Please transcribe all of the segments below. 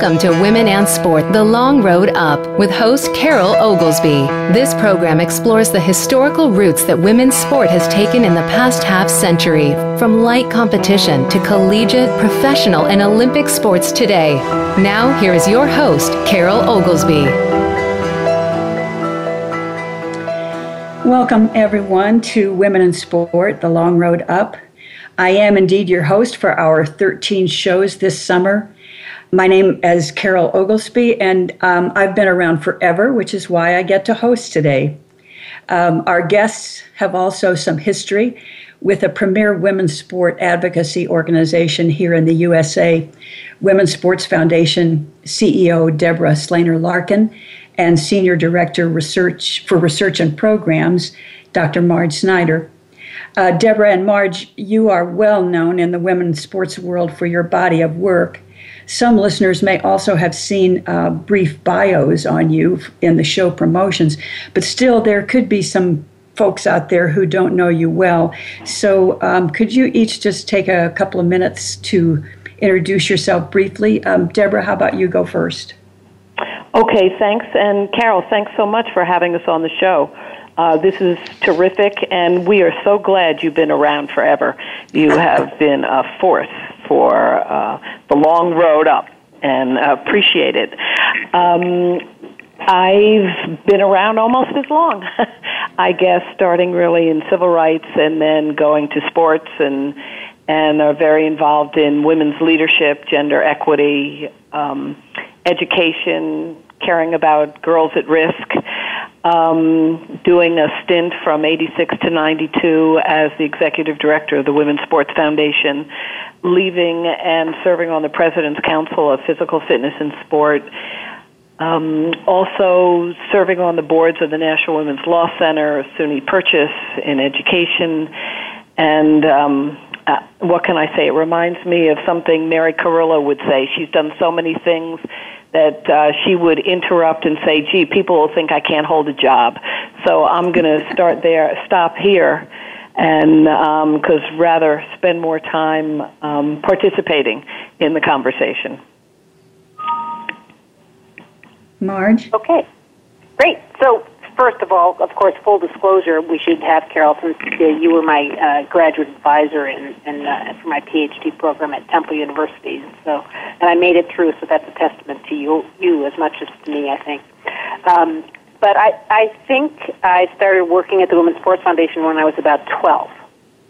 Welcome to Women and Sport The Long Road Up with host Carol Oglesby. This program explores the historical routes that women's sport has taken in the past half century, from light competition to collegiate, professional, and Olympic sports today. Now, here is your host, Carol Oglesby. Welcome, everyone, to Women in Sport The Long Road Up. I am indeed your host for our 13 shows this summer. My name is Carol Oglesby, and um, I've been around forever, which is why I get to host today. Um, our guests have also some history with a premier women's sport advocacy organization here in the USA, Women's Sports Foundation CEO Deborah Slaner Larkin, and Senior Director Research for Research and Programs, Dr. Marj Snyder. Uh, Deborah and Marj, you are well known in the women's sports world for your body of work some listeners may also have seen uh, brief bios on you in the show promotions, but still, there could be some folks out there who don't know you well. So, um, could you each just take a couple of minutes to introduce yourself briefly? Um, Deborah, how about you go first? Okay, thanks. And Carol, thanks so much for having us on the show. Uh, this is terrific, and we are so glad you've been around forever. You have been a force for uh, the long road up and appreciate it. Um, I've been around almost as long, I guess, starting really in civil rights and then going to sports and and are very involved in women's leadership, gender equity, um, education, caring about girls at risk um, doing a stint from 86 to 92 as the executive director of the Women's Sports Foundation, leaving and serving on the President's Council of Physical Fitness and Sport. Um, also serving on the boards of the National Women's Law Center, SUNY Purchase in education, and um, uh, what can I say? It reminds me of something Mary Carillo would say. She's done so many things that uh, she would interrupt and say, "Gee, people will think I can't hold a job." So I'm going to start there, stop here, and because um, rather spend more time um, participating in the conversation. Marj. Okay, great. So first of all, of course, full disclosure, we should have Carol, since you were my uh, graduate advisor in, in uh, for my PhD program at Temple University. So, and I made it through, so that's a testament to you, you as much as to me, I think. Um, but I, I think I started working at the Women's Sports Foundation when I was about 12.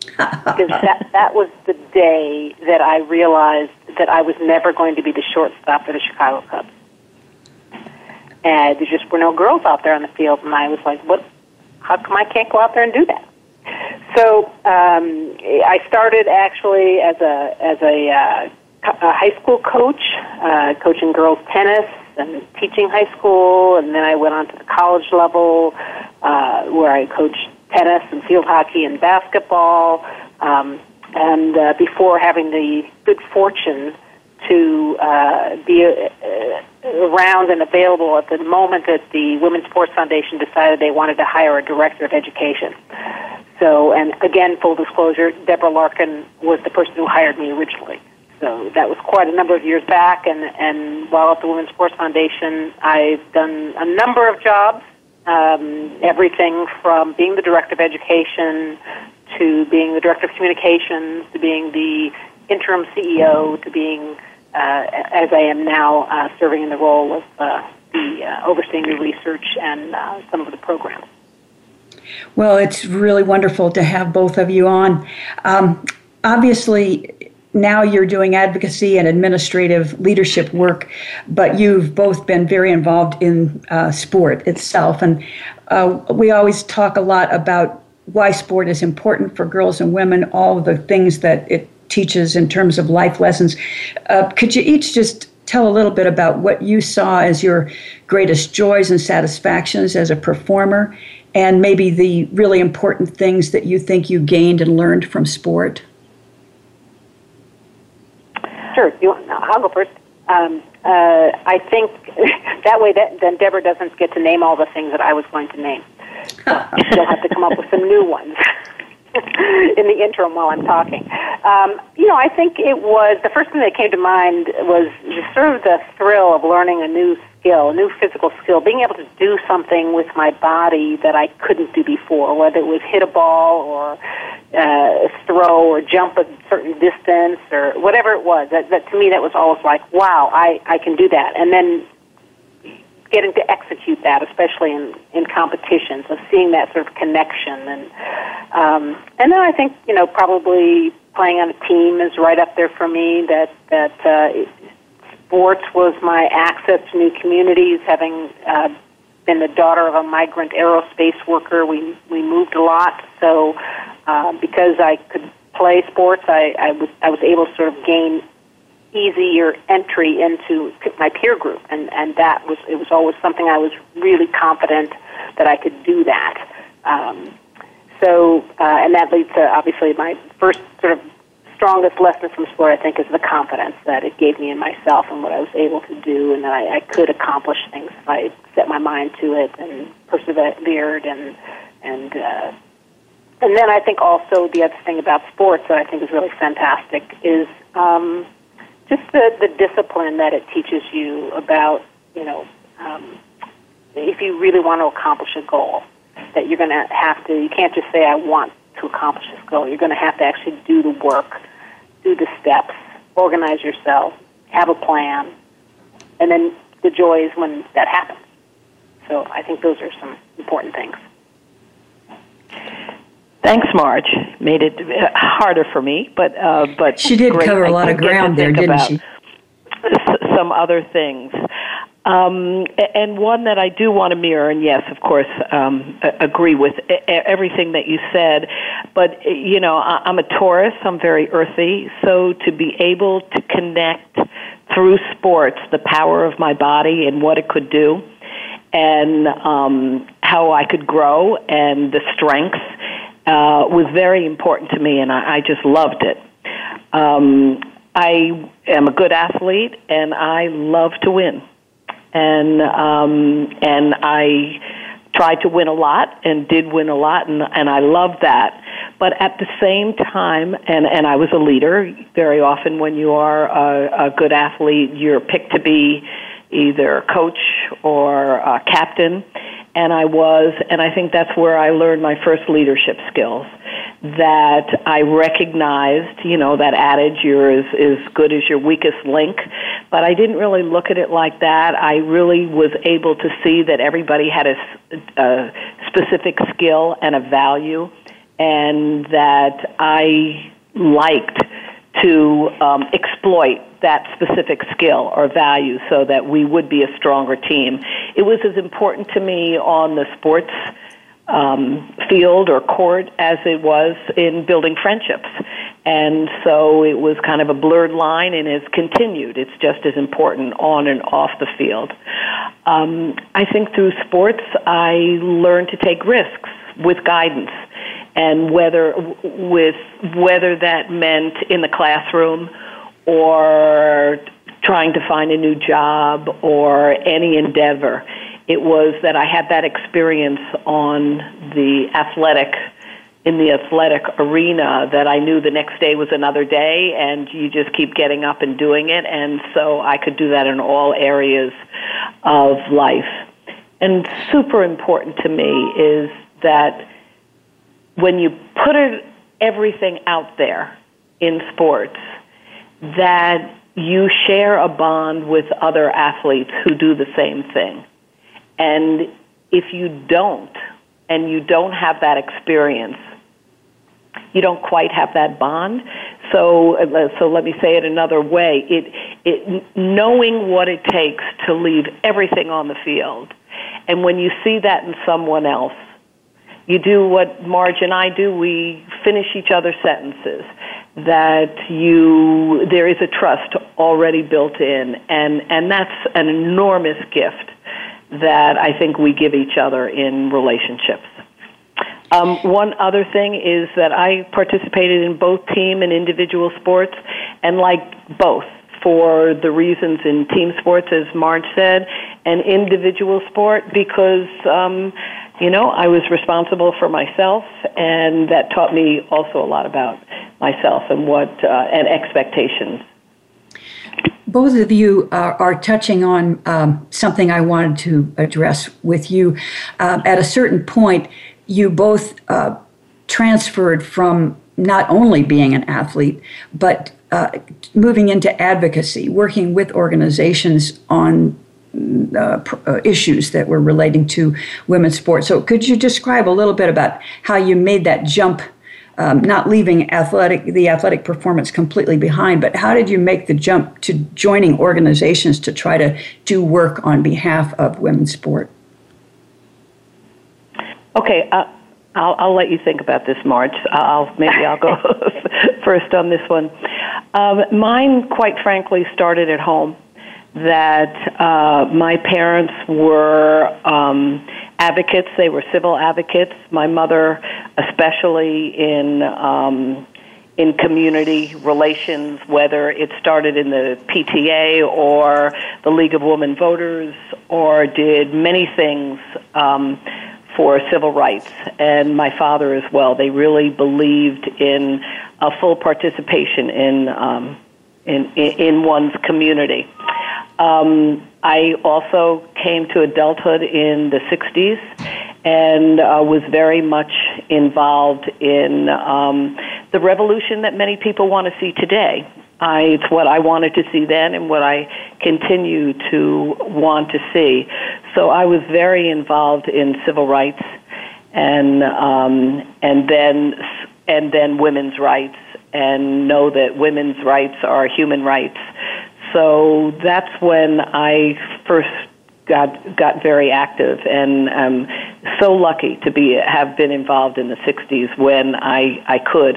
because that that was the day that I realized that I was never going to be the shortstop for the Chicago Cubs and there just were no girls out there on the field, and I was like, "What? How come I can't go out there and do that?" So um, I started actually as a as a, uh, a high school coach, uh, coaching girls tennis and teaching high school, and then I went on to the college level uh, where I coached tennis and field hockey and basketball. Um, and uh, before having the good fortune to uh, be uh, around and available at the moment that the Women's Sports Foundation decided they wanted to hire a director of education. So, and again, full disclosure, Deborah Larkin was the person who hired me originally. So that was quite a number of years back, and, and while at the Women's Sports Foundation, I've done a number of jobs, um, everything from being the director of education to being the director of communications to being the interim CEO to being uh, as I am now uh, serving in the role of uh, the overseeing the research and some of the programs. Well, it's really wonderful to have both of you on. Um, obviously, now you're doing advocacy and administrative leadership work, but you've both been very involved in uh, sport itself. And uh, we always talk a lot about why sport is important for girls and women, all the things that it teaches in terms of life lessons. Uh, could you each just tell a little bit about what you saw as your greatest joys and satisfactions as a performer, and maybe the really important things that you think you gained and learned from sport? Sure. You want, I'll go first. Um, uh, I think that way that then Deborah doesn't get to name all the things that I was going to name. So she'll have to come up with some new ones. in the interim while I'm talking. Um, you know, I think it was the first thing that came to mind was just sort of the thrill of learning a new skill, a new physical skill, being able to do something with my body that I couldn't do before, whether it was hit a ball or uh, throw or jump a certain distance or whatever it was. That, that to me, that was always like, wow, I, I can do that. And then getting to execute that, especially in, in competitions, of seeing that sort of connection. And, um, and then I think, you know, probably playing on a team is right up there for me, that, that uh, sports was my access to new communities, having uh, been the daughter of a migrant aerospace worker, we, we moved a lot. So uh, because I could play sports, I, I, was, I was able to sort of gain easier entry into my peer group, and and that was it was always something I was really confident that I could do that. Um, so, uh, and that leads to obviously my first sort of strongest lesson from sport. I think is the confidence that it gave me in myself and what I was able to do, and that I, I could accomplish things if I set my mind to it and persevered and and. Uh, and then I think also the other thing about sports that I think is really fantastic is um, just the, the discipline that it teaches you about, you know, um, if you really want to accomplish a goal, that you're going to have to, you can't just say, I want to accomplish this goal. You're going to have to actually do the work, do the steps, organize yourself, have a plan, and then the joy is when that happens. So I think those are some important things. Thanks, Marj. Made it harder for me, but uh, but she did great. cover a lot of ground there, didn't she? Some other things. Um, and one that I do want to mirror, and yes, of course, um, agree with everything that you said. But you know, I'm a Taurus. I'm very earthy. So to be able to connect through sports the power of my body and what it could do, and um, how I could grow, and the strengths uh, was very important to me, and I, I just loved it. Um, I am a good athlete, and I love to win, and um, and I tried to win a lot and did win a lot, and and I loved that. But at the same time, and and I was a leader. Very often, when you are a, a good athlete, you're picked to be either coach or a captain and I was, and I think that's where I learned my first leadership skills. That I recognized, you know, that adage, you're as, as good as your weakest link, but I didn't really look at it like that. I really was able to see that everybody had a, a specific skill and a value, and that I liked to um, exploit that specific skill or value so that we would be a stronger team. It was as important to me on the sports um, field or court as it was in building friendships. And so it was kind of a blurred line and has continued. It's just as important on and off the field. Um, I think through sports, I learned to take risks with guidance and whether with whether that meant in the classroom or trying to find a new job or any endeavor. It was that I had that experience on the athletic in the athletic arena that I knew the next day was another day and you just keep getting up and doing it and so I could do that in all areas of life. And super important to me is that when you put it, everything out there in sports, that you share a bond with other athletes who do the same thing. And if you don't, and you don't have that experience, you don't quite have that bond. So, uh, so let me say it another way: it, it, knowing what it takes to leave everything on the field, and when you see that in someone else, you do what Marj and I do. We finish each other's sentences. That you there is a trust already built in, and and that's an enormous gift that I think we give each other in relationships. Um, one other thing is that I participated in both team and individual sports, and like both for the reasons in team sports, as Marj said, and individual sport because um, you know, I was responsible for myself, and that taught me also a lot about myself and what uh, and expectations. Both of you are, are touching on um, something I wanted to address with you. Uh, at a certain point, you both uh, transferred from not only being an athlete, but uh, moving into advocacy, working with organizations on uh, uh, issues that were relating to women's sports. So, could you describe a little bit about how you made that jump, um, not leaving athletic the athletic performance completely behind, but how did you make the jump to joining organizations to try to do work on behalf of women's sport? Okay. Uh, I'll, I'll let you think about this, Marj. I'll maybe I'll go first on this one. Um, mine, quite frankly, started at home that uh, my parents were um, advocates. They were civil advocates. My mother, especially in um, in community relations, whether it started in the PTA or the League of Women Voters, or did many things um, for civil rights. And my father as well. They really believed in a full participation in um, in, in one's community. Um, I also came to adulthood in the 60s and uh, was very much involved in um, the revolution that many people want to see today. I, it's what I wanted to see then and what I continue to want to see. So I was very involved in civil rights and um, and then and then women's rights and know that women's rights are human rights. So that's when I first got got very active, and I'm so lucky to be have been involved in the '60s when I I could.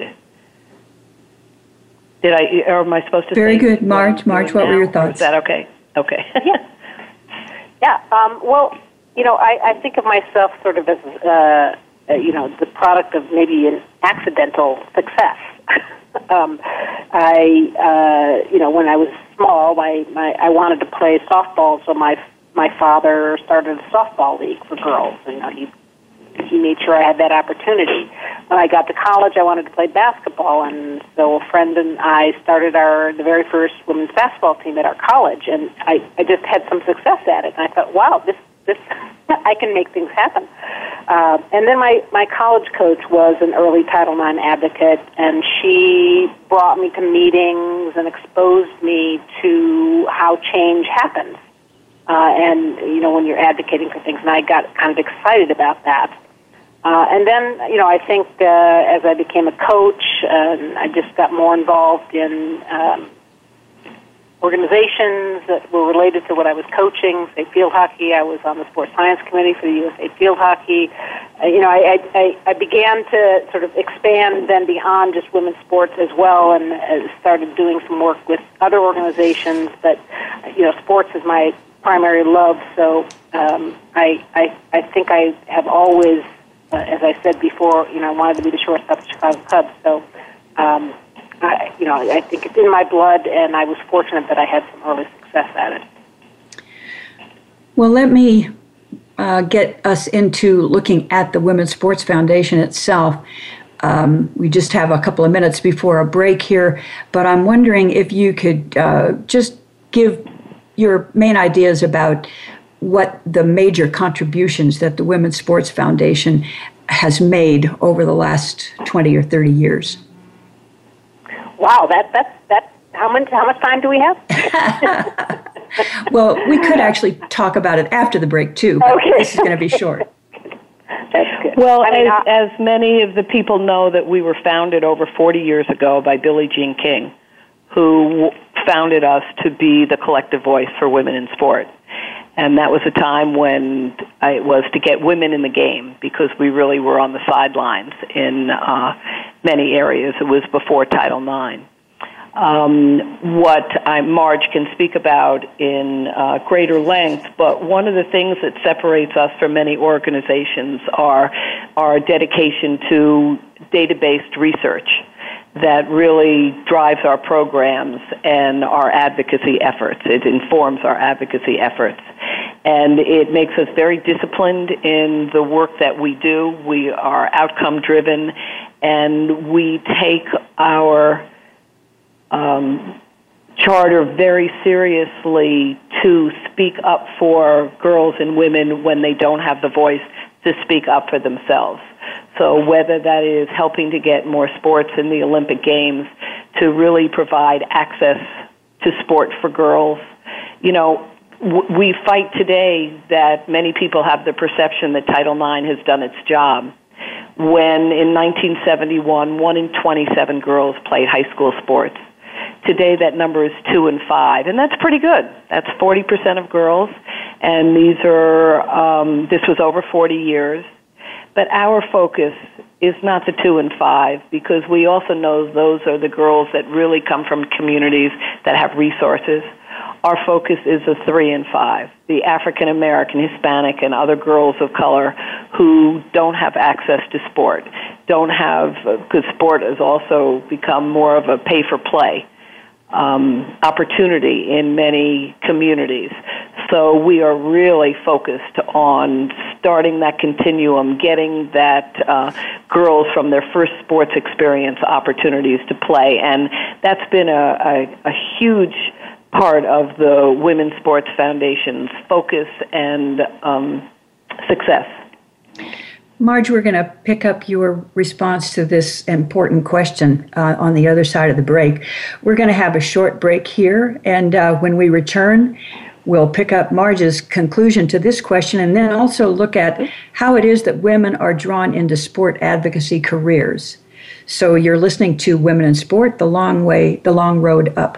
Did I? Or am I supposed to? Very good, Marj. Marj, what now? were your thoughts? Is that okay? Okay. yeah. Yeah. Um, well, you know, I, I think of myself sort of as, uh, uh, you know, the product of maybe an accidental success. um, I, uh, you know, when I was small, my, my I wanted to play softball, so my my father started a softball league for girls. You know, he he made sure I had that opportunity. When I got to college, I wanted to play basketball, and so a friend and I started our the very first women's basketball team at our college, and I I just had some success at it, and I thought, wow, this this I can make things happen. Uh, and then my my college coach was an early Title IX advocate, and she brought me to meetings and exposed me to how change happens. Uh, and you know when you're advocating for things, and I got kind of excited about that. Uh, and then, you know, I think uh, as I became a coach, uh, I just got more involved in um, organizations that were related to what I was coaching, say field hockey. I was on the sports science committee for the USA Field Hockey. Uh, you know, I, I, I began to sort of expand then beyond just women's sports as well and uh, started doing some work with other organizations. But, you know, sports is my primary love, so um, I, I, I think I have always, uh, as I said before, you know, I wanted to be the shortstop of the Chicago Cubs. So, um, I, you know, I think it's in my blood, and I was fortunate that I had some early success at it. Well, let me uh, get us into looking at the Women's Sports Foundation itself. Um, we just have a couple of minutes before a break here, but I'm wondering if you could uh, just give your main ideas about what the major contributions that the Women's Sports Foundation has made over the last 20 or 30 years. Wow, that that's that. How much how much time do we have? well, we could actually talk about it after the break too. But okay. this is going to be short. Well, I mean, as, I, as many of the people know, that we were founded over 40 years ago by Billie Jean King, who founded us to be the collective voice for women in sport. And that was a time when it was to get women in the game because we really were on the sidelines in uh, many areas. It was before Title IX. Um, what I, Marj can speak about in uh, greater length, but one of the things that separates us from many organizations are our dedication to data-based research that really drives our programs and our advocacy efforts. It informs our advocacy efforts. and it makes us very disciplined in the work that we do. We are outcome driven, and we take our um, charter very seriously to speak up for girls and women when they don't have the voice to speak up for themselves. So whether that is helping to get more sports in the Olympic Games, to really provide access to sport for girls, you know, we fight today that many people have the perception that Title IX has done its job. When in 1971, one in 27 girls played high school sports. Today, that number is two and five, and that's pretty good. That's 40% of girls, and these are um, this was over 40 years. But our focus is not the two and five because we also know those are the girls that really come from communities that have resources. Our focus is the three and five, the African American, Hispanic, and other girls of color who don't have access to sport, don't have, uh, because sport has also become more of a pay for play um, opportunity in many communities. So we are really focused on starting that continuum, getting that uh, girls from their first sports experience opportunities to play, and that's been a, a, a huge part of the Women's Sports Foundation's focus and um, success. Marj, we're going to pick up your response to this important question uh, on the other side of the break. We're going to have a short break here, and uh, when we return, we'll pick up Marj's conclusion to this question and then also look at how it is that women are drawn into sport advocacy careers. So you're listening to Women in Sport, the long way, the long road up.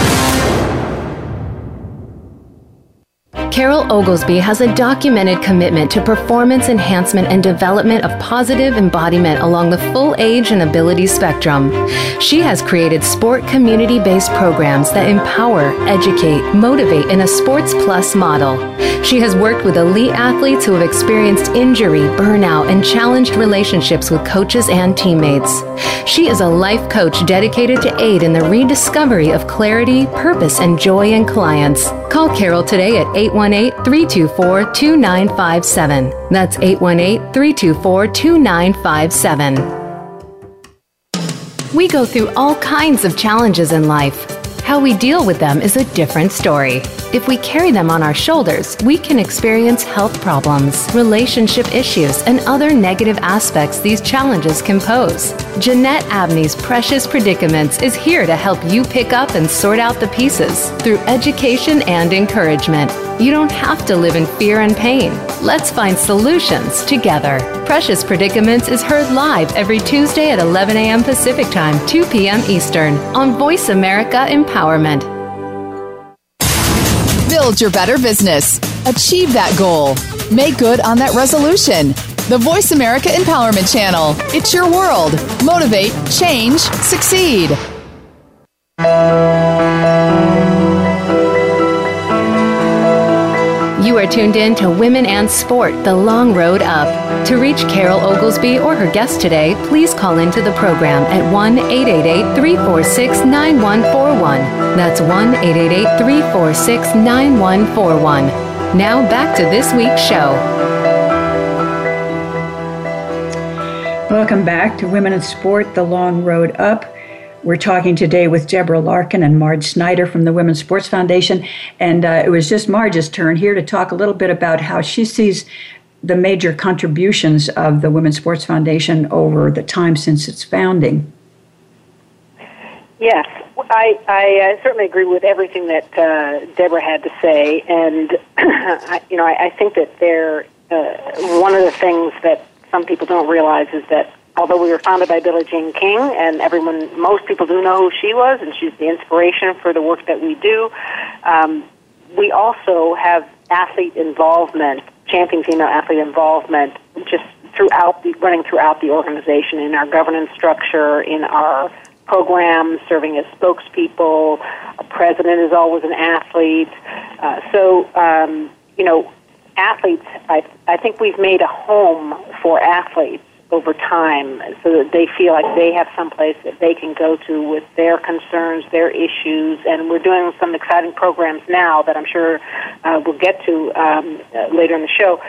Carol Oglesby has a documented commitment to performance enhancement and development of positive embodiment along the full age and ability spectrum. She has created sport community based programs that empower, educate, motivate in a Sports Plus model. She has worked with elite athletes who have experienced injury, burnout, and challenged relationships with coaches and teammates. She is a life coach dedicated to aid in the rediscovery of clarity, purpose, and joy in clients. Call Carol today at 818 818 324 2957. That's 818 324 2957. We go through all kinds of challenges in life. How we deal with them is a different story. If we carry them on our shoulders, we can experience health problems, relationship issues, and other negative aspects these challenges can pose. Jeanette Abney's Precious Predicaments is here to help you pick up and sort out the pieces through education and encouragement. You don't have to live in fear and pain. Let's find solutions together. Precious Predicaments is heard live every Tuesday at 11 a.m. Pacific Time, 2 p.m. Eastern on Voice America Empowerment. Build your better business. Achieve that goal. Make good on that resolution. The Voice America Empowerment Channel. It's your world. Motivate, change, succeed. Tuned in to Women and Sport, the long road up. To reach Carol Oglesby or her guest today, please call into the program at 1 888 346 9141. That's 1 888 346 9141. Now back to this week's show. Welcome back to Women in Sport, the long road up. We're talking today with Deborah Larkin and Marj Snyder from the Women's Sports Foundation. And uh, it was just Marj's turn here to talk a little bit about how she sees the major contributions of the Women's Sports Foundation over the time since its founding. Yes, I, I uh, certainly agree with everything that uh, Deborah had to say. And, I, you know, I, I think that there, uh, one of the things that some people don't realize is that although we were founded by Billie Jean King, and everyone, most people do know who she was, and she's the inspiration for the work that we do. Um, we also have athlete involvement, champion female athlete involvement, just throughout the running throughout the organization in our governance structure, in our programs, serving as spokespeople. A president is always an athlete. Uh, so, um, you know, athletes. I I think we've made a home for athletes over time so that they feel like they have some place that they can go to with their concerns, their issues. And we're doing some exciting programs now that I'm sure uh, we'll get to um, uh, later in the show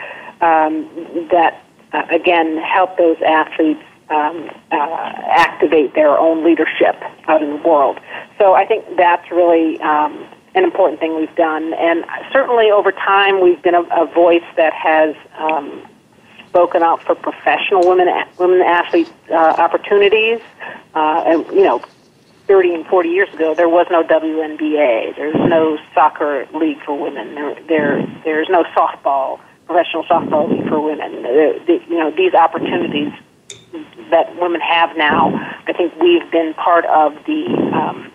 um, that, uh, again, help those athletes um, uh, activate their own leadership out in the world. So I think that's really um, an important thing we've done. And certainly over time, we've been a, a voice that has um, spoken out for professional women women athlete uh, opportunities. Uh, and you know, 30 and 40 years ago, there was no WNBA. There's no soccer league for women. There, there there's no softball professional softball league for women. The, the, you know, these opportunities that women have now. I think we've been part of the um,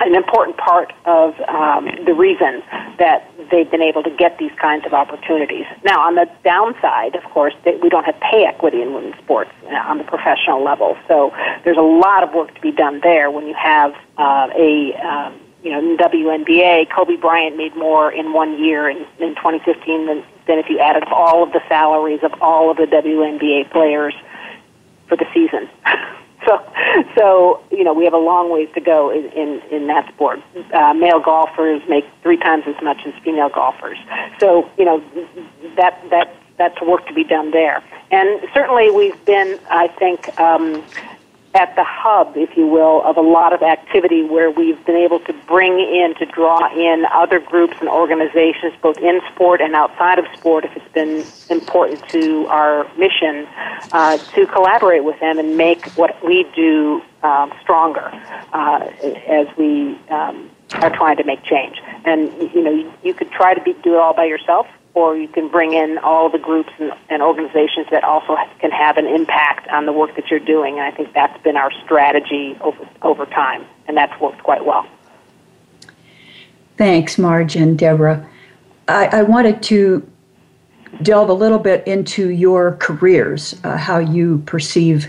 an important part of um, the reason that they've been able to get these kinds of opportunities. Now, on the downside, of course, we don't have pay equity in women's sports uh, on the professional level. So there's a lot of work to be done there when you have uh, a um, you know, in WNBA, Kobe Bryant made more in one year in, in 2015 than, than if you added all of the salaries of all of the WNBA players for the season. So, so you know, we have a long ways to go in in, in that sport. Uh, male golfers make three times as much as female golfers. So, you know, that that that's work to be done there. And certainly, we've been, I think, um, at the hub, if you will, of a lot of activity where we've been able to bring in, to draw in other groups and organizations, both in sport and outside of sport, if it's been important to our mission, uh, to collaborate with them and make what we do um, stronger uh, as we um, are trying to make change. And, you know, you, could try to be, do it all by yourself, or you can bring in all the groups and, and, organizations that also can have an impact on the work that you're doing. And I think that's been our strategy over, over time, and that's worked quite well. Thanks, Marj and Deborah. I, I wanted to delve a little bit into your careers, uh, how you perceive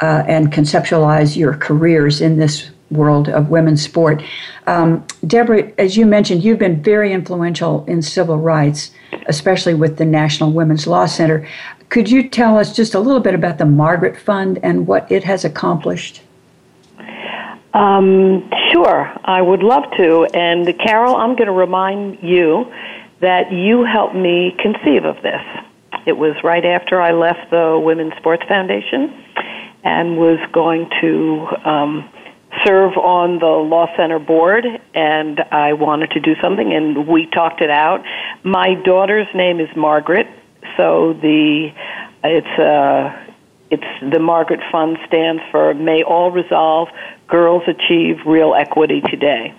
uh, and conceptualize your careers in this world of women's sport. Um, Deborah, as you mentioned, you've been very influential in civil rights, especially with the National Women's Law Center. Could you tell us just a little bit about the Margaret Fund and what it has accomplished? Um, sure, I would love to. And Carol, I'm going to remind you that you helped me conceive of this. It was right after I left the Women's Sports Foundation and was going to um, serve on the law center board and I wanted to do something and we talked it out. My daughter's name is Margaret, so the it's uh it's the Margaret Fund stands for May All Resolve Girls Achieve Real Equity Today.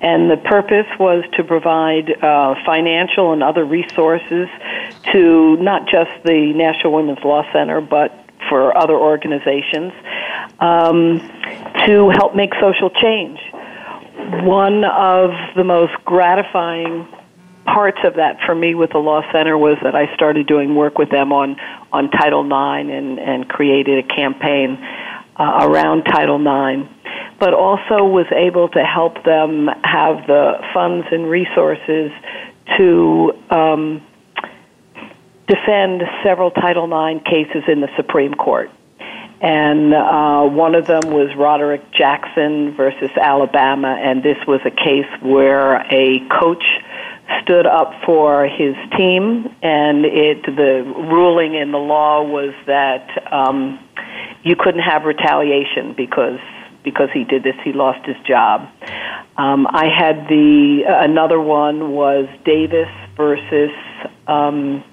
And the purpose was to provide uh, financial and other resources to not just the National Women's Law Center, but for other organizations um, to help make social change. One of the most gratifying parts of that for me with the Law Center was that I started doing work with them on, on Title IX and, and created a campaign uh, around Title IX, but also was able to help them have the funds and resources to um, defend several Title IX cases in the Supreme Court. And uh, one of them was Roderick Jackson versus Alabama, and this was a case where a coach stood up for his team, and it the ruling in the law was that um, you couldn't have retaliation because because he did this, he lost his job. Um, I had the another one was Davis versus um,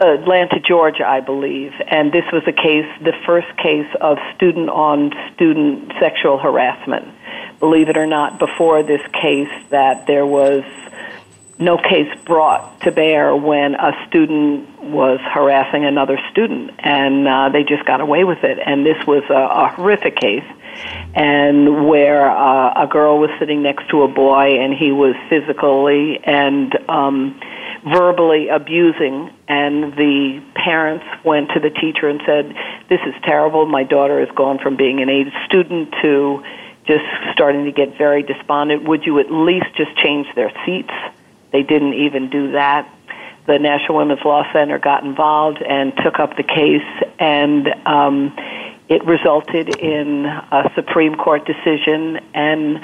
Atlanta, Georgia, I believe, and this was a case, the first case of student on student sexual harassment. Believe it or not, before this case, that there was no case brought to bear when a student was harassing another student, and uh, they just got away with it. And this was a, a horrific case, and where uh, a girl was sitting next to a boy, and he was physically and um, verbally abusing and the parents went to the teacher and said this is terrible. My daughter has gone from being an A student to just starting to get very despondent. Would you at least just change their seats? They didn't even do that. The National Women's Law Center got involved and took up the case and um, it resulted in a Supreme Court decision, and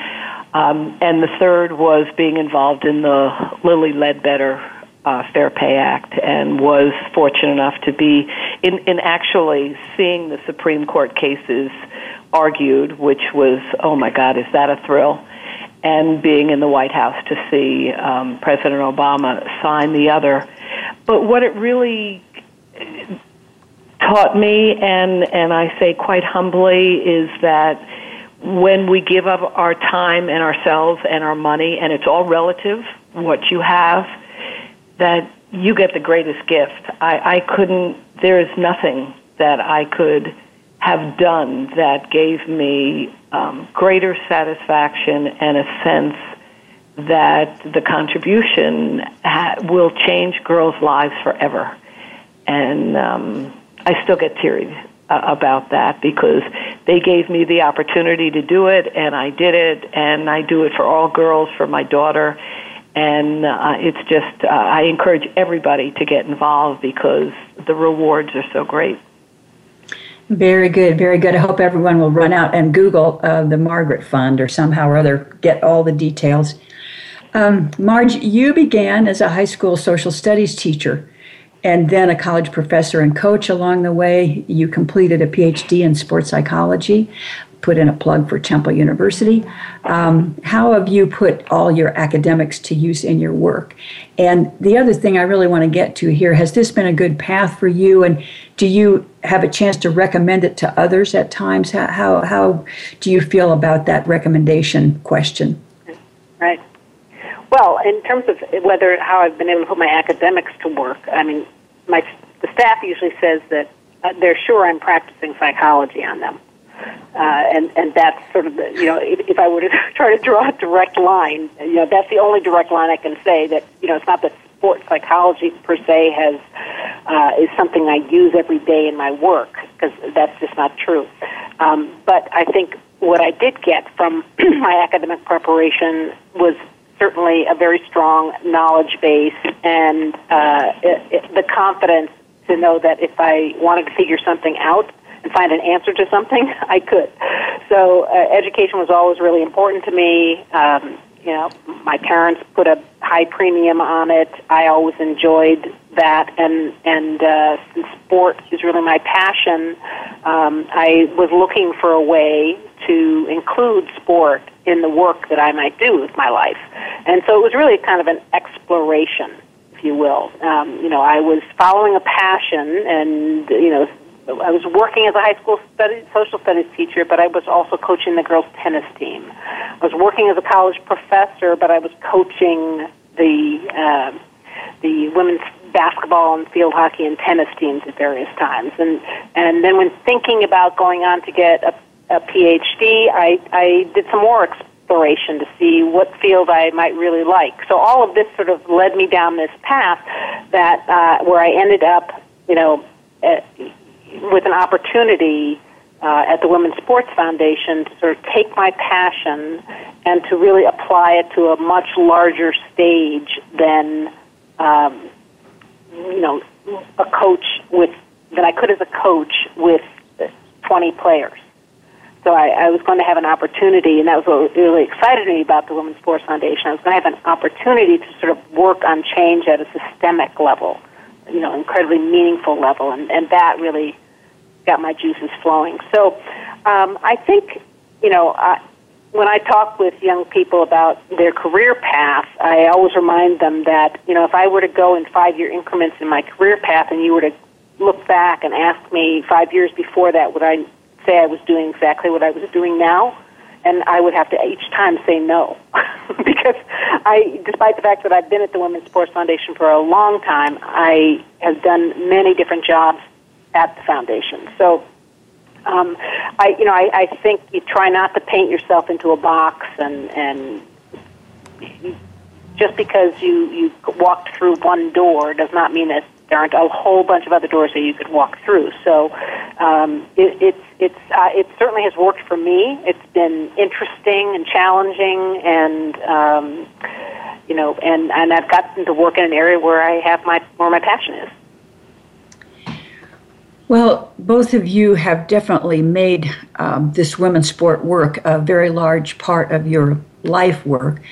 um, and the third was being involved in the Lilly Ledbetter uh, Fair Pay Act, and was fortunate enough to be in in actually seeing the Supreme Court cases argued, which was oh my God, is that a thrill? And being in the White House to see um, President Obama sign the other. But what it really taught me, and, and I say quite humbly, is that when we give up our time and ourselves and our money, and it's all relative, what you have, that you get the greatest gift. I, I couldn't, there is nothing that I could have done that gave me um, greater satisfaction and a sense that the contribution ha- will change girls' lives forever. And um, I still get teary uh, about that because they gave me the opportunity to do it, and I did it, and I do it for all girls, for my daughter, and uh, it's just uh, I encourage everybody to get involved because the rewards are so great. Very good, very good. I hope everyone will run out and Google uh, the Margaret Fund or somehow or other get all the details. Um, Marj, you began as a high school social studies teacher and then a college professor and coach along the way. You completed a PhD in sports psychology, put in a plug for Temple University. Um, how have you put all your academics to use in your work? And the other thing I really want to get to here has this been a good path for you? And do you have a chance to recommend it to others at times? How, how, how do you feel about that recommendation question? Right. Well, in terms of whether how I've been able to put my academics to work, I mean, my the staff usually says that uh, they're sure I'm practicing psychology on them, uh, and and that's sort of the you know if, if I were to try to draw a direct line, you know that's the only direct line I can say that you know it's not that sports psychology per se has uh, is something I use every day in my work because that's just not true. Um, but I think what I did get from my academic preparation was certainly a very strong knowledge base and uh, it, it, the confidence to know that if I wanted to figure something out and find an answer to something, I could. So uh, education was always really important to me. Um, you know, my parents put a high premium on it. I always enjoyed that, and and uh, since sport is really my passion, um, I was looking for a way to include sport in the work that I might do with my life. And so it was really kind of an exploration, if you will. Um, you know, I was following a passion and, you know, I was working as a high school studies, social studies teacher, but I was also coaching the girls' tennis team. I was working as a college professor, but I was coaching the uh, the women's basketball and field hockey and tennis teams at various times. And and then when thinking about going on to get a a PhD, I, I did some more exploration to see what field I might really like. So all of this sort of led me down this path that uh, where I ended up, you know, at, with an opportunity uh, at the Women's Sports Foundation to sort of take my passion and to really apply it to a much larger stage than, um, you know, a coach with than I could as a coach with 20 players. So I, I was going to have an opportunity, and that was what really excited me about the Women's Sports Foundation. I was going to have an opportunity to sort of work on change at a systemic level, you know, incredibly meaningful level, and, and that really got my juices flowing. So um, I think, you know, I, when I talk with young people about their career path, I always remind them that, you know, if I were to go in five year increments in my career path and you were to look back and ask me five years before that, would I say I was doing exactly what I was doing now, and I would have to each time say no because I, despite the fact that I've been at the Women's Sports Foundation for a long time, I have done many different jobs at the foundation. So, um, I, you know, I, I think you try not to paint yourself into a box, and and just because you you walked through one door does not mean that there aren't a whole bunch of other doors that you could walk through. So um, it, it's it's uh, it certainly has worked for me. It's been interesting and challenging, and um, you know, and and I've gotten to work in an area where I have my where my passion is. Well, both of you have definitely made um, this women's sport work a very large part of your life work.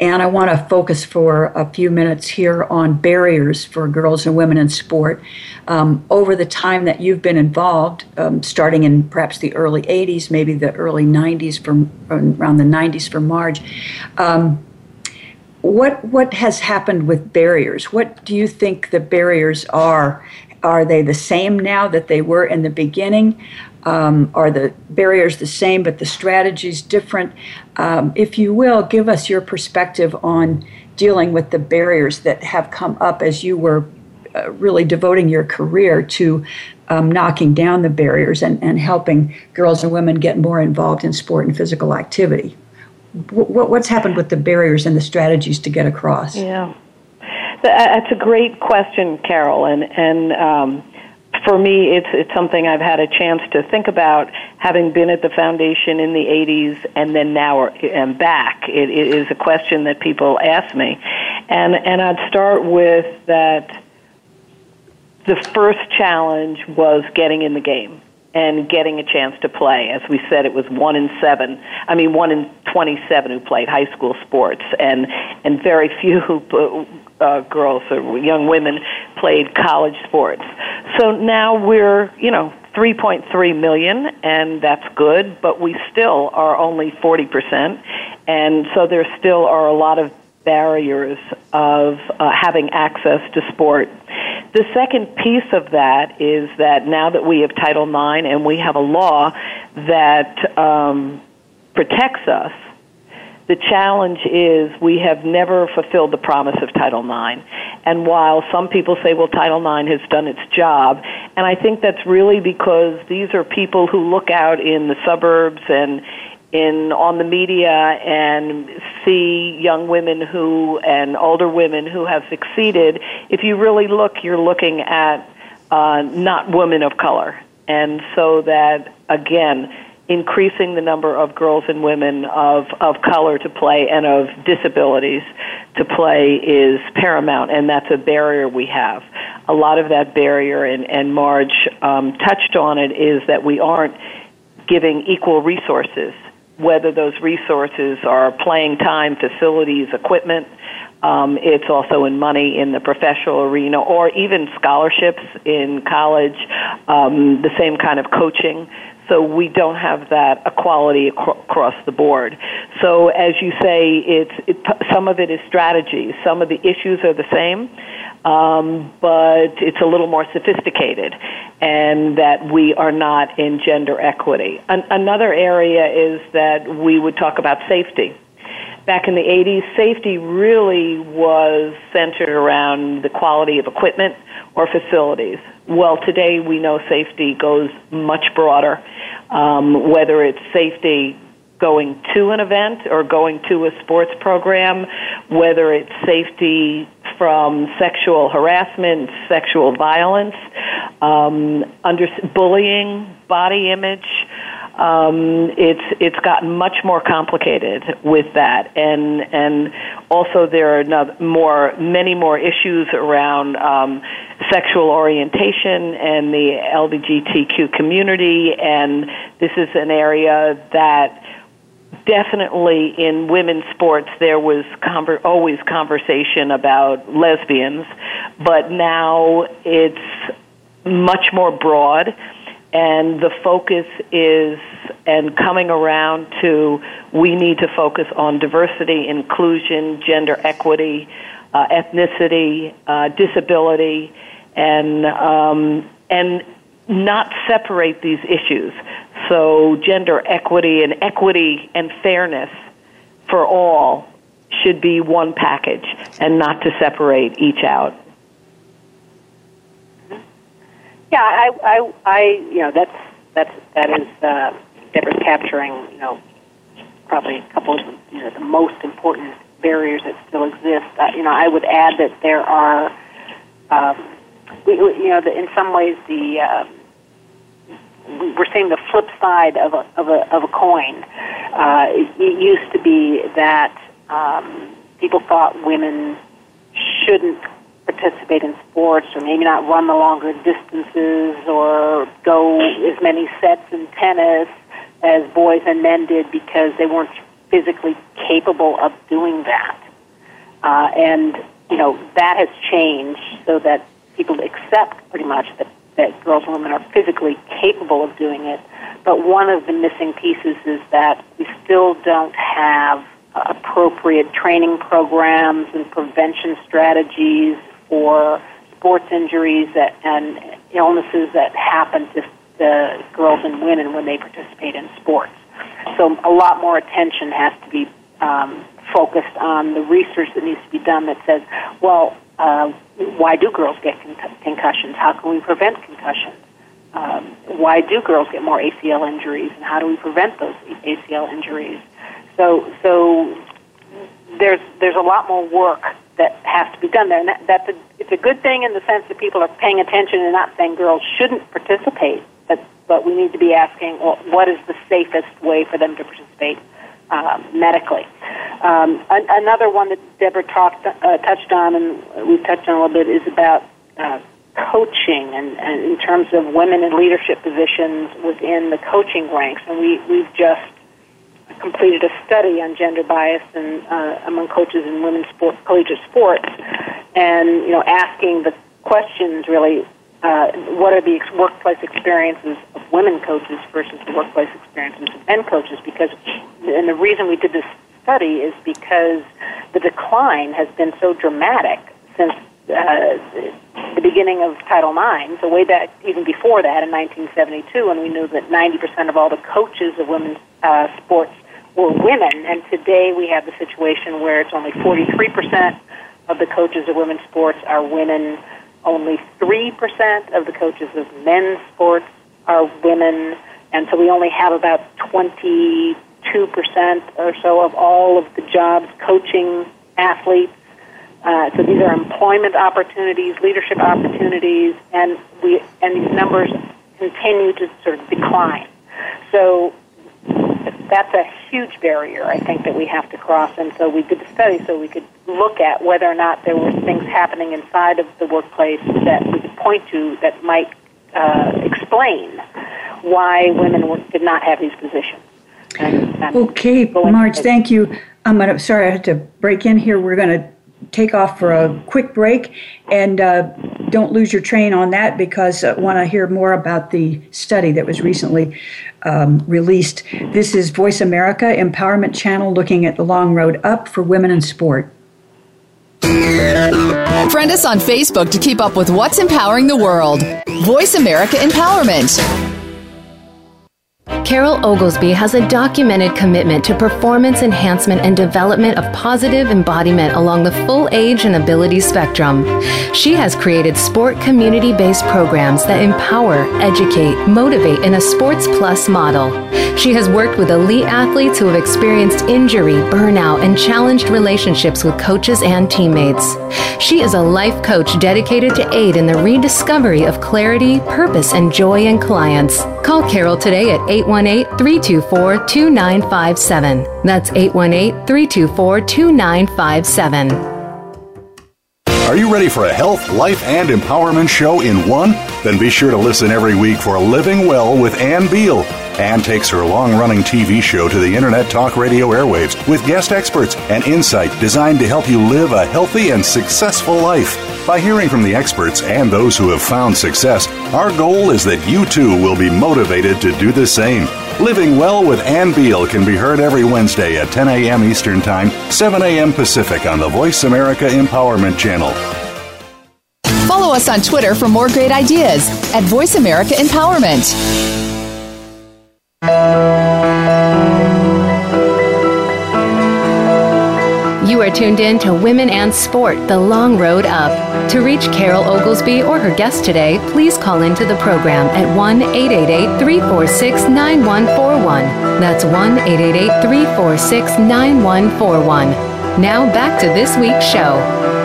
And I want to focus for a few minutes here on barriers for girls and women in sport. Um, over the time that you've been involved, um, starting in perhaps the early 80s, maybe the early 90s, from around the 90s for Marj, um, what what has happened with barriers? What do you think the barriers are? Are they the same now that they were in the beginning? Um, are the barriers the same, but the strategies different? Um, if you will, give us your perspective on dealing with the barriers that have come up as you were uh, really devoting your career to um, knocking down the barriers and, and helping girls and women get more involved in sport and physical activity. W- what's happened with the barriers and the strategies to get across? Yeah, that's a great question, Carol, and and um, for me, it's it's something I've had a chance to think about, having been at the foundation in the '80s and then now am back. It, it is a question that people ask me, and and I'd start with that. The first challenge was getting in the game and getting a chance to play. As we said, it was one in seven. I mean, one in twenty-seven who played high school sports, and and very few who uh, girls or young women played college sports. So now we're, you know, 3.3 million, and that's good, but we still are only 40%. And so there still are a lot of barriers of uh, having access to sport. The second piece of that is that now that we have Title IX and we have a law that um, protects us, the challenge is we have never fulfilled the promise of Title IX. And while some people say, well, Title IX has done its job, and I think that's really because these are people who look out in the suburbs and in on the media and see young women who and older women who have succeeded. If you really look, you're looking at uh, not women of color, and so that again increasing the number of girls and women of, of color to play and of disabilities to play is paramount, and that's a barrier we have. A lot of that barrier, and, and Marj um, touched on it, is that we aren't giving equal resources, whether those resources are playing time, facilities, equipment. Um, it's also in money in the professional arena or even scholarships in college, um, the same kind of coaching so we don't have that equality across the board. So as you say, it's it, some of it is strategy. Some of the issues are the same, um, but it's a little more sophisticated, and that we are not in gender equity. An- another area is that we would talk about safety back in the 80s, safety really was centered around the quality of equipment or facilities. Well, today we know safety goes much broader, um, whether it's safety going to an event or going to a sports program, whether it's safety from sexual harassment, sexual violence, um, under bullying, body image um, it's it's gotten much more complicated with that, and and also there are more many more issues around um, sexual orientation and the LGBTQ community, and this is an area that definitely in women's sports there was conver- always conversation about lesbians, but now it's much more broad and the focus is and coming around to we need to focus on diversity, inclusion, gender equity, uh, ethnicity, uh, disability, and um, and not separate these issues. So gender equity and equity and fairness for all should be one package and not to separate each out. Yeah, I, I, I, you know, that's that's that is uh, Deborah's capturing, you know, probably a couple of you know the most important barriers that still exist. Uh, you know, I would add that there are, um, we, you know, the, in some ways the uh, we're seeing the flip side of a of a of a coin. Uh, it, it used to be that um, people thought women shouldn't participate in sports or maybe not run the longer distances or go as many sets in tennis as boys and men did because they weren't physically capable of doing that. Uh, and, you know, that has changed so that people accept pretty much that, that girls and women are physically capable of doing it. But one of the missing pieces is that we still don't have appropriate training programs and prevention strategies for sports injuries that, and illnesses that happen to the girls and women when they participate in sports. So a lot more attention has to be um, focused on the research that needs to be done that says, well, uh, why do girls get con- concussions? How can we prevent concussions? Um, why do girls get more ACL injuries, and how do we prevent those ACL injuries? So, so there's there's a lot more work that has to be done there, and that, that's a, it's a good thing in the sense that people are paying attention and not saying girls shouldn't participate, but but we need to be asking, well, what is the safest way for them to participate uh, medically? Um, an, another one that Deborah talked uh, touched on, and we've touched on a little bit, is about uh, coaching and, and in terms of women in leadership positions within the coaching ranks, and we we've just completed a study on gender bias and uh, among coaches in women's sport, collegiate sports, and you know, asking the questions really, uh, what are the ex- workplace experiences of women coaches versus the workplace experiences of men coaches? Because, and the reason we did this study is because the decline has been so dramatic since uh, the beginning of Title IX, so way back even before that in 1972, when we knew that 90% of all the coaches of women's uh, sports were women, and today we have the situation where it's only 43% of the coaches of women's sports are women, only 3% of the coaches of men's sports are women, and so we only have about 22% or so of all of the jobs coaching athletes. Uh, so these are employment opportunities, leadership opportunities, and we and these numbers continue to sort of decline. So that's a huge barrier, I think, that we have to cross. And so we did the study so we could look at whether or not there were things happening inside of the workplace that we could point to that might uh, explain why women were, did not have these positions. And, and okay, Marj, thank you. I'm gonna. Sorry, I had to break in here. We're gonna take off for a quick break and uh, don't lose your train on that because I want to hear more about the study that was recently um, released. This is Voice America Empowerment Channel looking at the long road up for women in sport. Friend us on Facebook to keep up with what's empowering the world. Voice America Empowerment. Carol Oglesby has a documented commitment to performance enhancement and development of positive embodiment along the full age and ability spectrum. She has created sport community based programs that empower, educate, motivate in a Sports Plus model. She has worked with elite athletes who have experienced injury, burnout, and challenged relationships with coaches and teammates. She is a life coach dedicated to aid in the rediscovery of clarity, purpose, and joy in clients. Call Carol today at 818 324 2957. That's 818 324 2957. Are you ready for a health, life, and empowerment show in one? Then be sure to listen every week for Living Well with Ann Beal. Ann takes her long running TV show to the Internet Talk Radio airwaves with guest experts and insight designed to help you live a healthy and successful life. By hearing from the experts and those who have found success, our goal is that you too will be motivated to do the same. Living Well with Ann Beal can be heard every Wednesday at 10 a.m. Eastern Time, 7 a.m. Pacific on the Voice America Empowerment Channel. Follow us on Twitter for more great ideas at Voice America Empowerment. You are tuned in to Women and Sport, the long road up. To reach Carol Oglesby or her guest today, please call into the program at 1 888 346 9141. That's 1 888 346 9141. Now back to this week's show.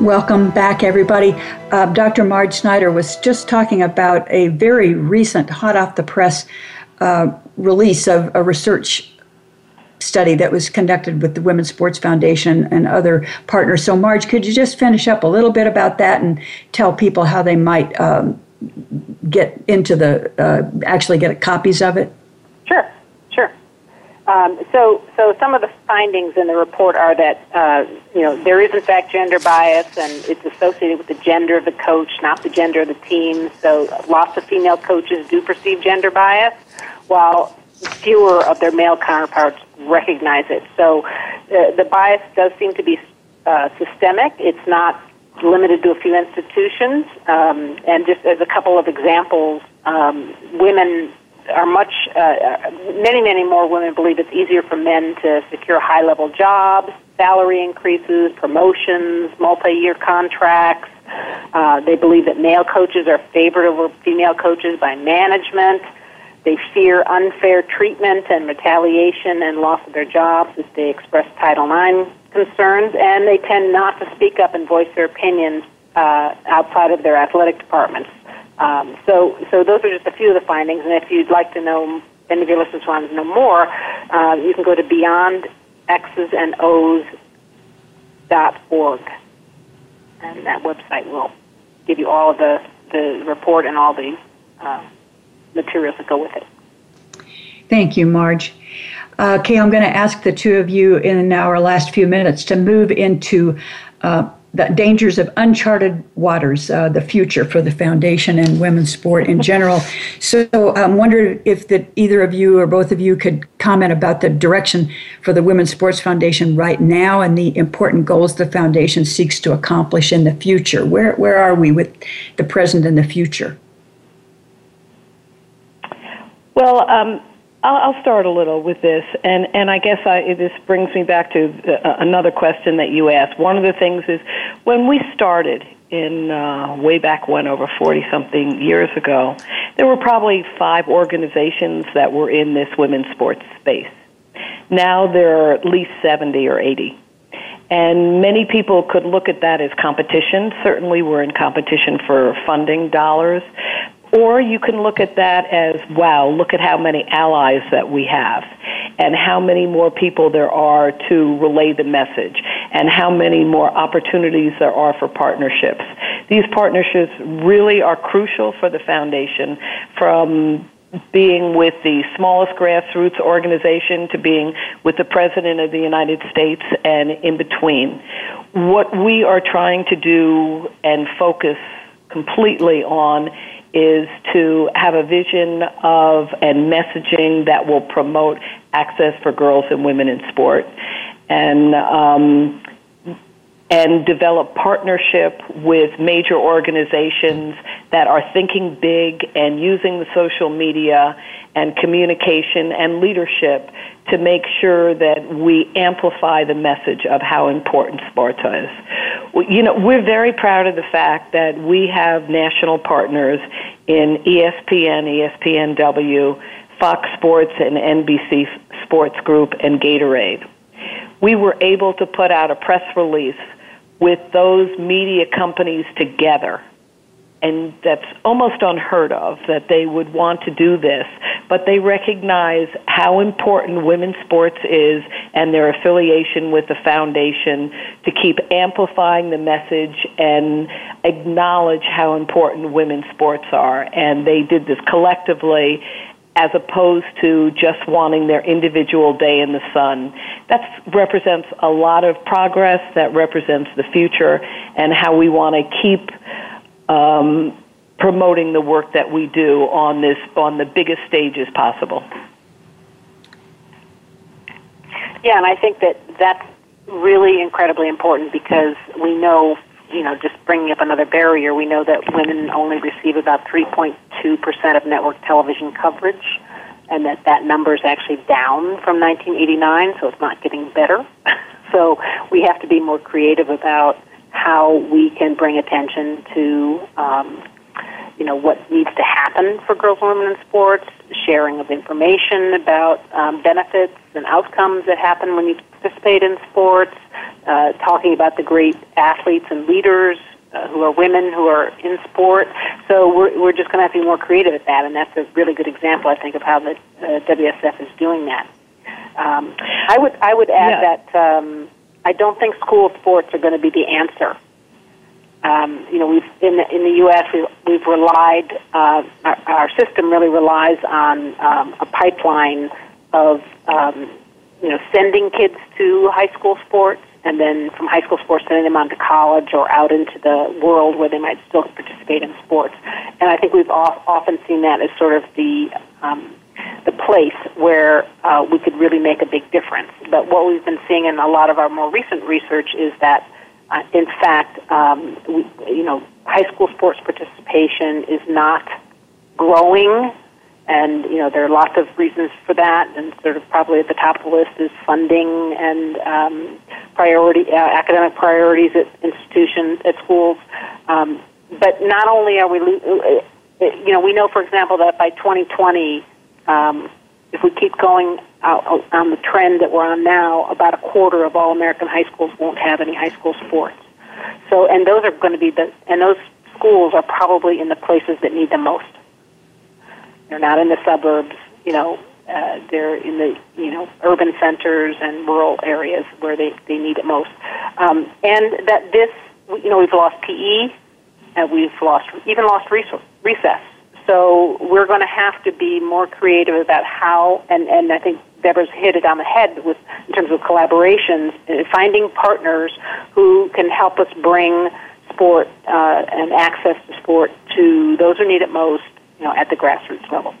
Welcome back, everybody. Uh, Dr. Marj Snyder was just talking about a very recent, hot off the press uh, release of a research study that was conducted with the Women's Sports Foundation and other partners. So, Marj, could you just finish up a little bit about that and tell people how they might um, get into the uh, actually get copies of it? Um, so, so some of the findings in the report are that uh, you know there is in fact gender bias, and it's associated with the gender of the coach, not the gender of the team. So, lots of female coaches do perceive gender bias, while fewer of their male counterparts recognize it. So, uh, the bias does seem to be uh, systemic. It's not limited to a few institutions. Um, and just as a couple of examples, um, women are much, uh, many, many more women believe it's easier for men to secure high level jobs, salary increases, promotions, multi year contracts. Uh, they believe that male coaches are favored over female coaches by management. They fear unfair treatment and retaliation and loss of their jobs if they express Title IX concerns, and they tend not to speak up and voice their opinions uh, outside of their athletic departments. Um, so, so those are just a few of the findings. And if you'd like to know, any of your listeners want to know more, uh, you can go to Beyond X's and O's dot org, and that website will give you all of the the report and all the uh, materials that go with it. Thank you, Marj. Uh, Kay, I'm going to ask the two of you in our last few minutes to move into uh, the dangers of uncharted waters, uh, the future for the foundation and women's sport in general. So I um, wonder if either of you or both of you could comment about the direction for the Women's Sports Foundation right now and the important goals the foundation seeks to accomplish in the future. Where where are we with the present and the future? Well, um, I'll, I'll start a little with this, and and I guess I, this brings me back to uh, another question that you asked. One of the things is when we started in uh, way back when, over forty something years ago, there were probably five organizations that were in this women's sports space. Now there are at least seventy or eighty. And many people could look at that as competition. Certainly, we're in competition for funding dollars. Or you can look at that as, wow, look at how many allies that we have and how many more people there are to relay the message and how many more opportunities there are for partnerships. These partnerships really are crucial for the foundation from being with the smallest grassroots organization to being with the President of the United States and in between. What we are trying to do and focus completely on is to have a vision of and messaging that will promote access for girls and women in sport, and um, and develop partnership with major organizations that are thinking big and using the social media and communication and leadership to make sure that we amplify the message of how important sports is. You know, we're very proud of the fact that we have national partners in ESPN, ESPNW, Fox Sports, and NBC Sports Group, and Gatorade. We were able to put out a press release with those media companies together and that's almost unheard of that they would want to do this, but they recognize how important women's sports is and their affiliation with the foundation to keep amplifying the message and acknowledge how important women's sports are. And they did this collectively as opposed to just wanting their individual day in the sun. That represents a lot of progress, that represents the future, and how we want to keep um, promoting the work that we do on this on the biggest stages possible. Yeah, and I think that that's really incredibly important because we know, you know, just bringing up another barrier, we know that women only receive about 3.2% of network television coverage and that that number is actually down from 1989, so it's not getting better. so we have to be more creative about how we can bring attention to um, you know what needs to happen for girls and women in sports, sharing of information about um, benefits and outcomes that happen when you participate in sports, uh, talking about the great athletes and leaders uh, who are women who are in sport. So we're we're just going to have to be more creative at that, and that's a really good example, I think, of how the uh, WSF is doing that. Um, I would I would add yeah. that um, I don't think school sports are going to be the answer. Um, you know, we've in the, in the U.S. We've, we've relied uh, our, our system really relies on um, a pipeline of um, you know sending kids to high school sports and then from high school sports sending them on to college or out into the world where they might still participate in sports. And I think we've often seen that as sort of the um, the place where uh, we could really make a big difference. But what we've been seeing in a lot of our more recent research is that, uh, in fact, um, we, you know, high school sports participation is not growing and you know there are lots of reasons for that, and sort of probably at the top of the list is funding and um, priority uh, academic priorities at institutions at schools. Um, but not only are we, uh, you know, we know, for example, that by 2020, um, if we keep going out on the trend that we're on now, about a quarter of all American high schools won't have any high school sports. So, and those are going to be the, and those schools are probably in the places that need them most. They're not in the suburbs, you know. Uh, they're in the you know urban centers and rural areas where they, they need it most. Um, and that this you know we've lost PE, and we've lost even lost recess. So we're going to have to be more creative about how and and I think Deborah's hit it on the head with in terms of collaborations, uh, finding partners who can help us bring sport uh, and access to sport to those who need it most you know, at the grassroots level.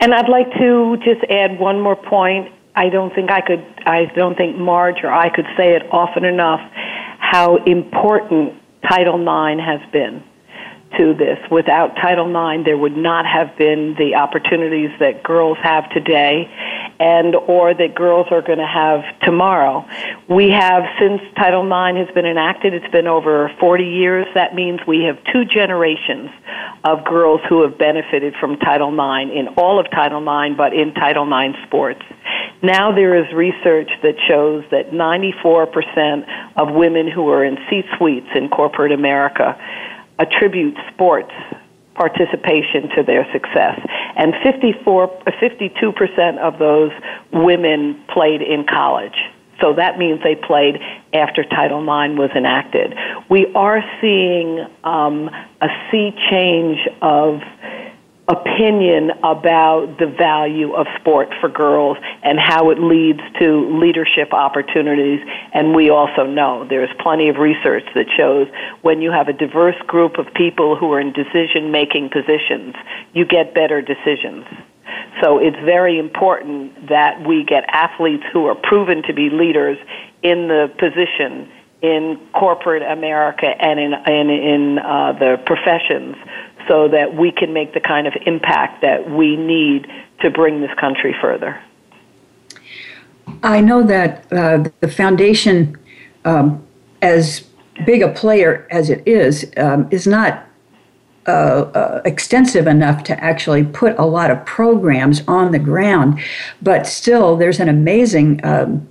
And I'd like to just add one more point. I don't think I could, I don't think Marj or I could say it often enough how important Title IX has been to this. Without Title IX, there would not have been the opportunities that girls have today and or that girls are going to have tomorrow. We have since Title IX has been enacted, it's been over 40 years. That means we have two generations of girls who have benefited from Title IX in all of Title IX, but in Title IX sports. Now there is research that shows that 94% of women who are in C-suites in corporate America attribute sports participation to their success. And 54, 52% of those women played in college. So that means they played after Title IX was enacted. We are seeing um, a sea change of opinion about the value of sport for girls and how it leads to leadership opportunities. And we also know there's plenty of research that shows when you have a diverse group of people who are in decision making positions, you get better decisions. So it's very important that we get athletes who are proven to be leaders in the position in corporate America and in in, in uh, the professions so that we can make the kind of impact that we need to bring this country further. I know that uh, the foundation, um, as big a player as it is, um, is not uh, uh, extensive enough to actually put a lot of programs on the ground, but still, there's an amazing. Um,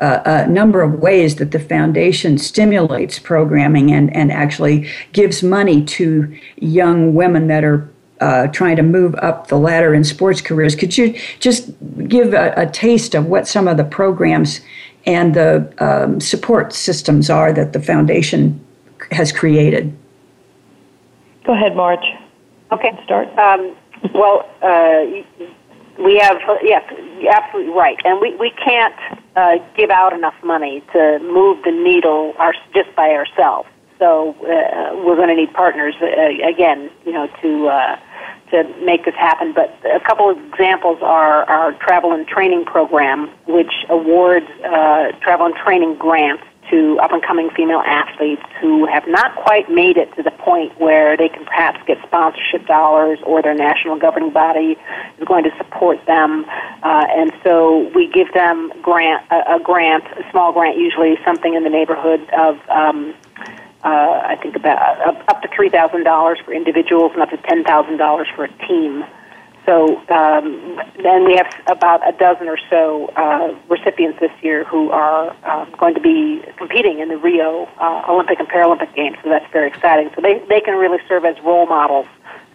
uh, a number of ways that the foundation stimulates programming and, and actually gives money to young women that are uh, trying to move up the ladder in sports careers. Could you just give a, a taste of what some of the programs and the um, support systems are that the foundation has created? Go ahead, Marj. Okay. Start. Um, well, uh, we have, yes, absolutely right. And we, we can't uh, give out enough money to move the needle our, just by ourselves. So uh, we're going to need partners, uh, again, you know, to, uh, to make this happen. But a couple of examples are our travel and training program, which awards uh, travel and training grants to up and coming female athletes who have not quite made it to the point where they can perhaps get sponsorship dollars or their national governing body is going to support them. Uh, and so we give them grant a, a grant, a small grant, usually something in the neighborhood of um, uh, I think about uh, up to three thousand dollars for individuals and up to ten thousand dollars for a team. So um, then we have about a dozen or so uh, recipients this year who are uh, going to be competing in the Rio uh, Olympic and Paralympic Games. So that's very exciting. So they, they can really serve as role models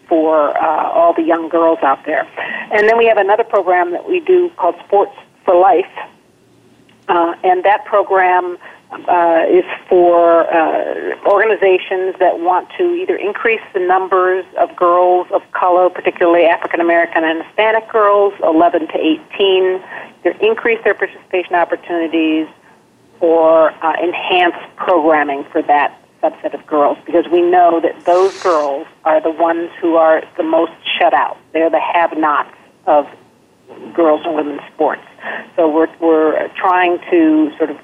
for uh, all the young girls out there. And then we have another program that we do called Sports for Life, uh, and that program uh, is for uh, organizations that want to either increase the numbers of girls of color, particularly African American and Hispanic girls, 11 to 18, either increase their participation opportunities or uh, enhance programming for that subset of girls because we know that those girls are the ones who are the most shut out. They're the have-nots of girls and women's sports. So we're, we're trying to sort of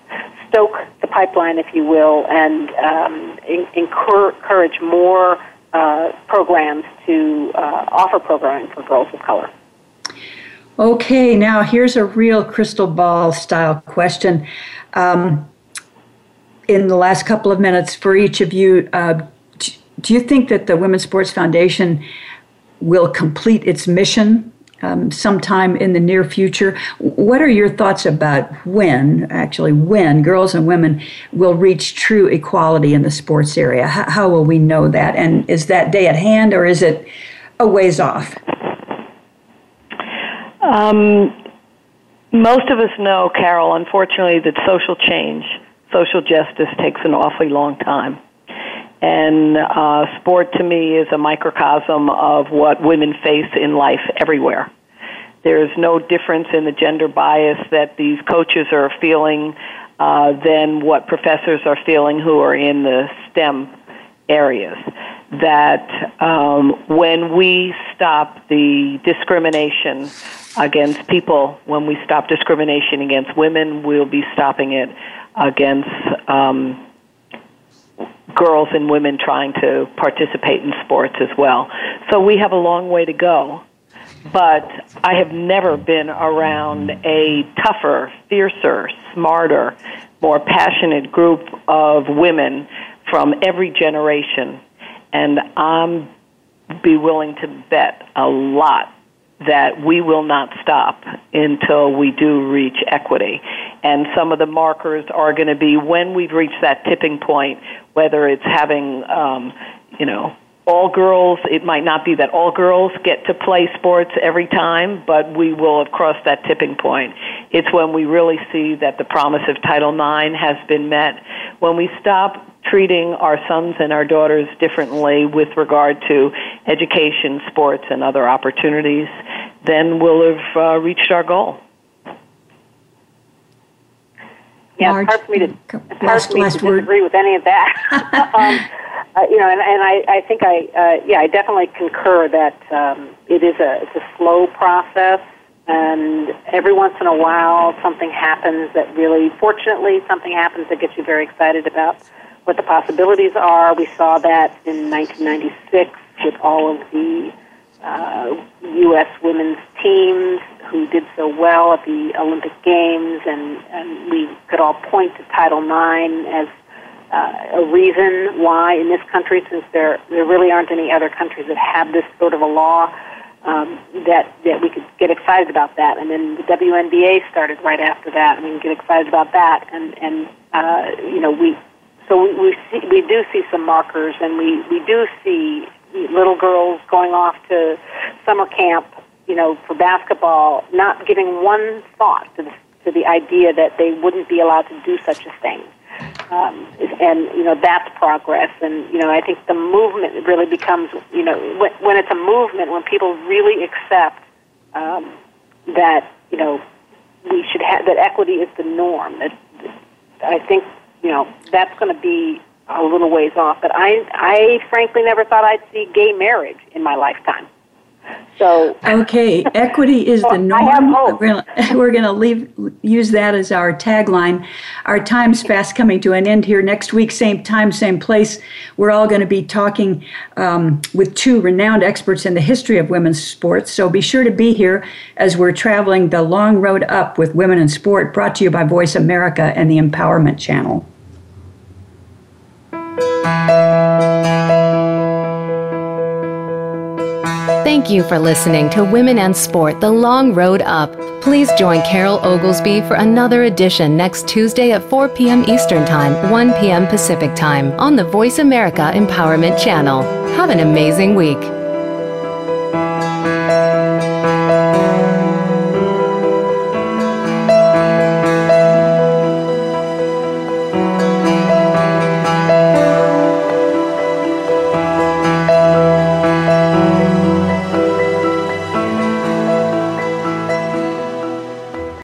stoke the pipeline, if you will, and um, encourage more uh, programs to uh, offer programming for girls of color. Okay, now here's a real crystal ball style question. Um, in the last couple of minutes, for each of you, uh, do you think that the Women's Sports Foundation will complete its mission um, sometime in the near future. What are your thoughts about when, actually, when girls and women will reach true equality in the sports area? How, how will we know that? And is that day at hand or is it a ways off? Um, most of us know, Carol, unfortunately, that social change, social justice takes an awfully long time. And uh, sport to me is a microcosm of what women face in life everywhere. There's no difference in the gender bias that these coaches are feeling uh, than what professors are feeling who are in the STEM areas. That um, when we stop the discrimination against people, when we stop discrimination against women, we'll be stopping it against um, girls and women trying to participate in sports as well. So we have a long way to go. But I have never been around a tougher, fiercer, smarter, more passionate group of women from every generation. And I'm be willing to bet a lot that we will not stop until we do reach equity. And some of the markers are going to be when we've reached that tipping point, whether it's having, um, you know, all girls, it might not be that all girls get to play sports every time, but we will have crossed that tipping point. It's when we really see that the promise of Title IX has been met. When we stop treating our sons and our daughters differently with regard to education, sports, and other opportunities, then we'll have uh, reached our goal. Yeah, it's hard for me to, it's hard for me to disagree with any of that. um, uh, you know, and, and I, I think I, uh, yeah, I definitely concur that um, it is a, it's a slow process, and every once in a while something happens that really, fortunately, something happens that gets you very excited about what the possibilities are. We saw that in 1996 with all of the uh, U.S. women's teams who did so well at the Olympic Games, and, and we could all point to Title IX as uh, a reason why in this country, since there there really aren't any other countries that have this sort of a law, um, that that we could get excited about that. And then the WNBA started right after that, and we can get excited about that. And and uh, you know we so we we, see, we do see some markers, and we we do see little girls going off to summer camp, you know, for basketball, not giving one thought to the to the idea that they wouldn't be allowed to do such a thing um, and you know that's progress. And you know, I think the movement really becomes you know when, when it's a movement, when people really accept um, that you know we should have that equity is the norm. That I think you know that's going to be a little ways off. But I I frankly never thought I'd see gay marriage in my lifetime. So okay, equity is the norm. I have hope. We're going to leave use that as our tagline. Our time's fast coming to an end here. Next week, same time, same place. We're all going to be talking um, with two renowned experts in the history of women's sports. So be sure to be here as we're traveling the long road up with women in sport. Brought to you by Voice America and the Empowerment Channel. Thank you for listening to Women and Sport The Long Road Up. Please join Carol Oglesby for another edition next Tuesday at 4 p.m. Eastern Time, 1 p.m. Pacific Time on the Voice America Empowerment Channel. Have an amazing week.